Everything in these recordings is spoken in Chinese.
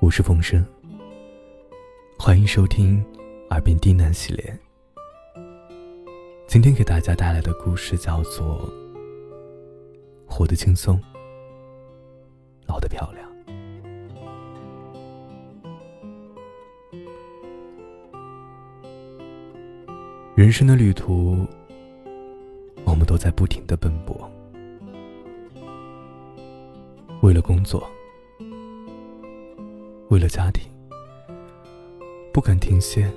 我是风声，欢迎收听《耳边低喃》系列。今天给大家带来的故事叫做《活得轻松，老得漂亮》。人生的旅途，我们都在不停的奔波，为了工作。为了家庭，不敢停歇。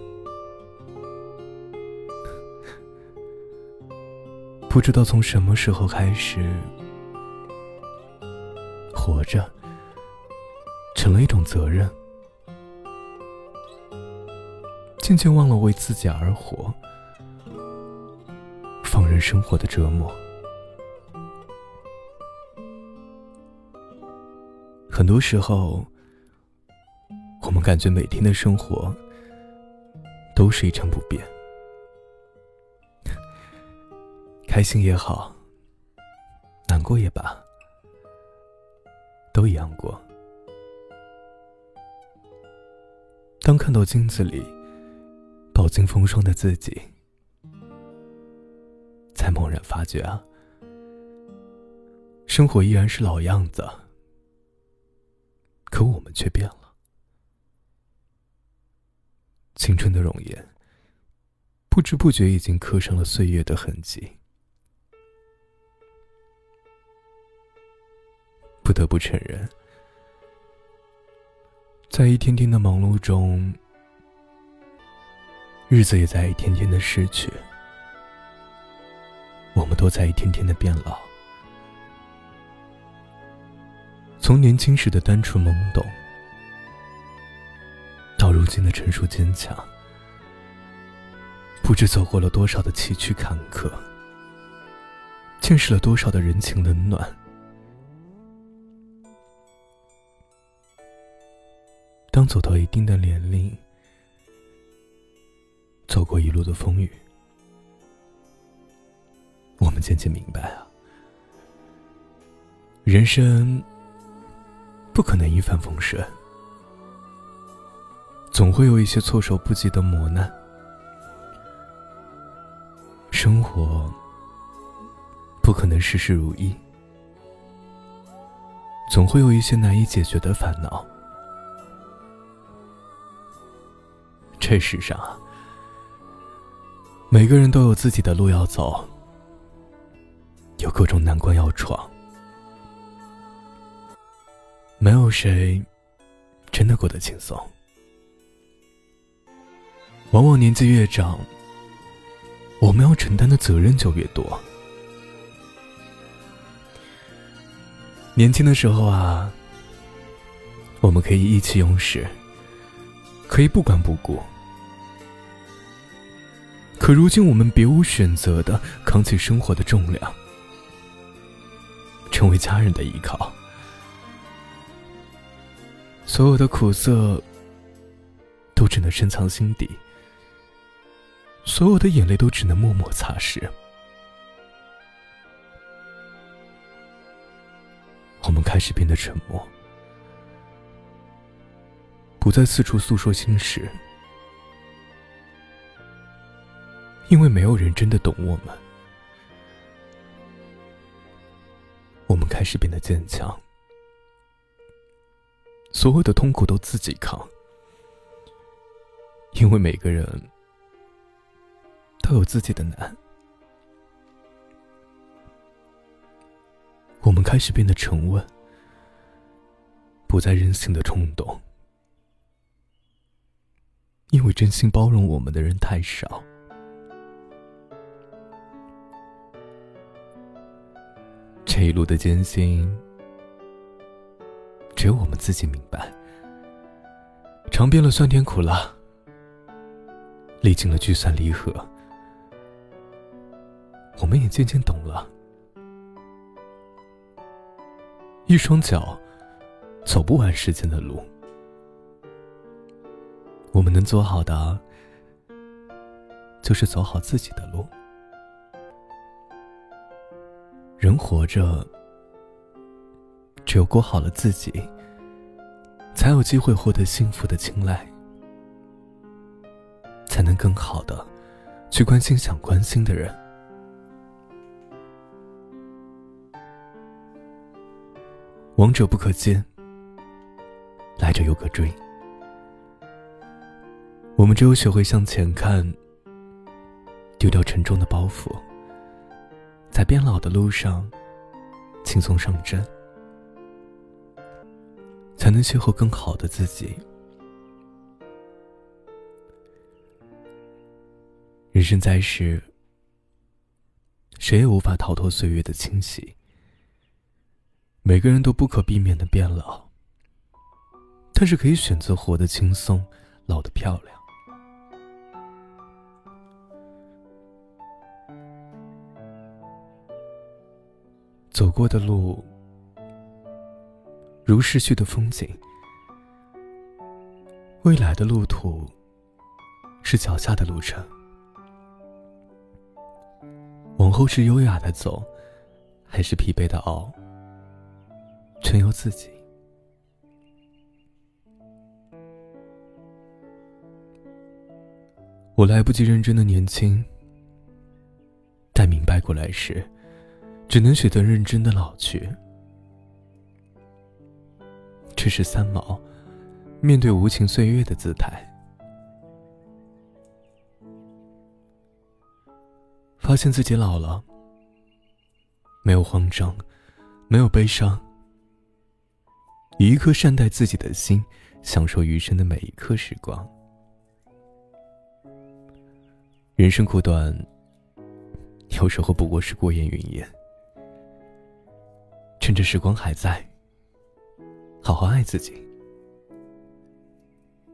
不知道从什么时候开始，活着成了一种责任，渐渐忘了为自己而活，放任生活的折磨。很多时候。感觉每天的生活都是一成不变，开心也好，难过也罢，都一样过。当看到镜子里饱经风霜的自己，才猛然发觉啊，生活依然是老样子，可我们却变了。青春的容颜，不知不觉已经刻上了岁月的痕迹。不得不承认，在一天天的忙碌中，日子也在一天天的逝去，我们都在一天天的变老。从年轻时的单纯懵懂。如今的成熟坚强，不知走过了多少的崎岖坎坷，见识了多少的人情冷暖。当走到一定的年龄，走过一路的风雨，我们渐渐明白啊，人生不可能一帆风顺。总会有一些措手不及的磨难，生活不可能事事如意，总会有一些难以解决的烦恼。这世上啊，每个人都有自己的路要走，有各种难关要闯，没有谁真的过得轻松。往往年纪越长，我们要承担的责任就越多。年轻的时候啊，我们可以意气用事，可以不管不顾；可如今，我们别无选择的扛起生活的重量，成为家人的依靠，所有的苦涩都只能深藏心底。所有的眼泪都只能默默擦拭。我们开始变得沉默，不再四处诉说心事，因为没有人真的懂我们。我们开始变得坚强，所有的痛苦都自己扛，因为每个人。都有自己的难。我们开始变得沉稳，不再任性的冲动，因为真心包容我们的人太少。这一路的艰辛，只有我们自己明白。尝遍了酸甜苦辣，历经了聚散离合。我们也渐渐懂了，一双脚走不完时间的路，我们能做好的就是走好自己的路。人活着，只有过好了自己，才有机会获得幸福的青睐，才能更好的去关心想关心的人。往者不可见，来者犹可追。我们只有学会向前看，丢掉沉重的包袱，在变老的路上轻松上阵，才能邂逅更好的自己。人生在世，谁也无法逃脱岁月的侵袭。每个人都不可避免的变老，但是可以选择活得轻松，老得漂亮。走过的路，如逝去的风景；未来的路途，是脚下的路程。往后是优雅的走，还是疲惫的熬？全由自己。我来不及认真的年轻，待明白过来时，只能选择认真的老去。这是三毛面对无情岁月的姿态。发现自己老了，没有慌张，没有悲伤。以一颗善待自己的心，享受余生的每一刻时光。人生苦短，有时候不过是过眼云烟。趁着时光还在，好好爱自己，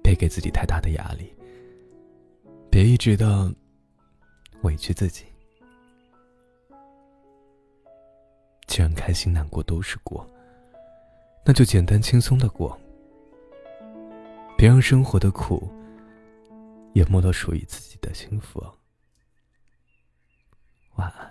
别给自己太大的压力，别一直的委屈自己。既然开心难过都是过。那就简单轻松的过，别让生活的苦淹没到属于自己的幸福。晚安。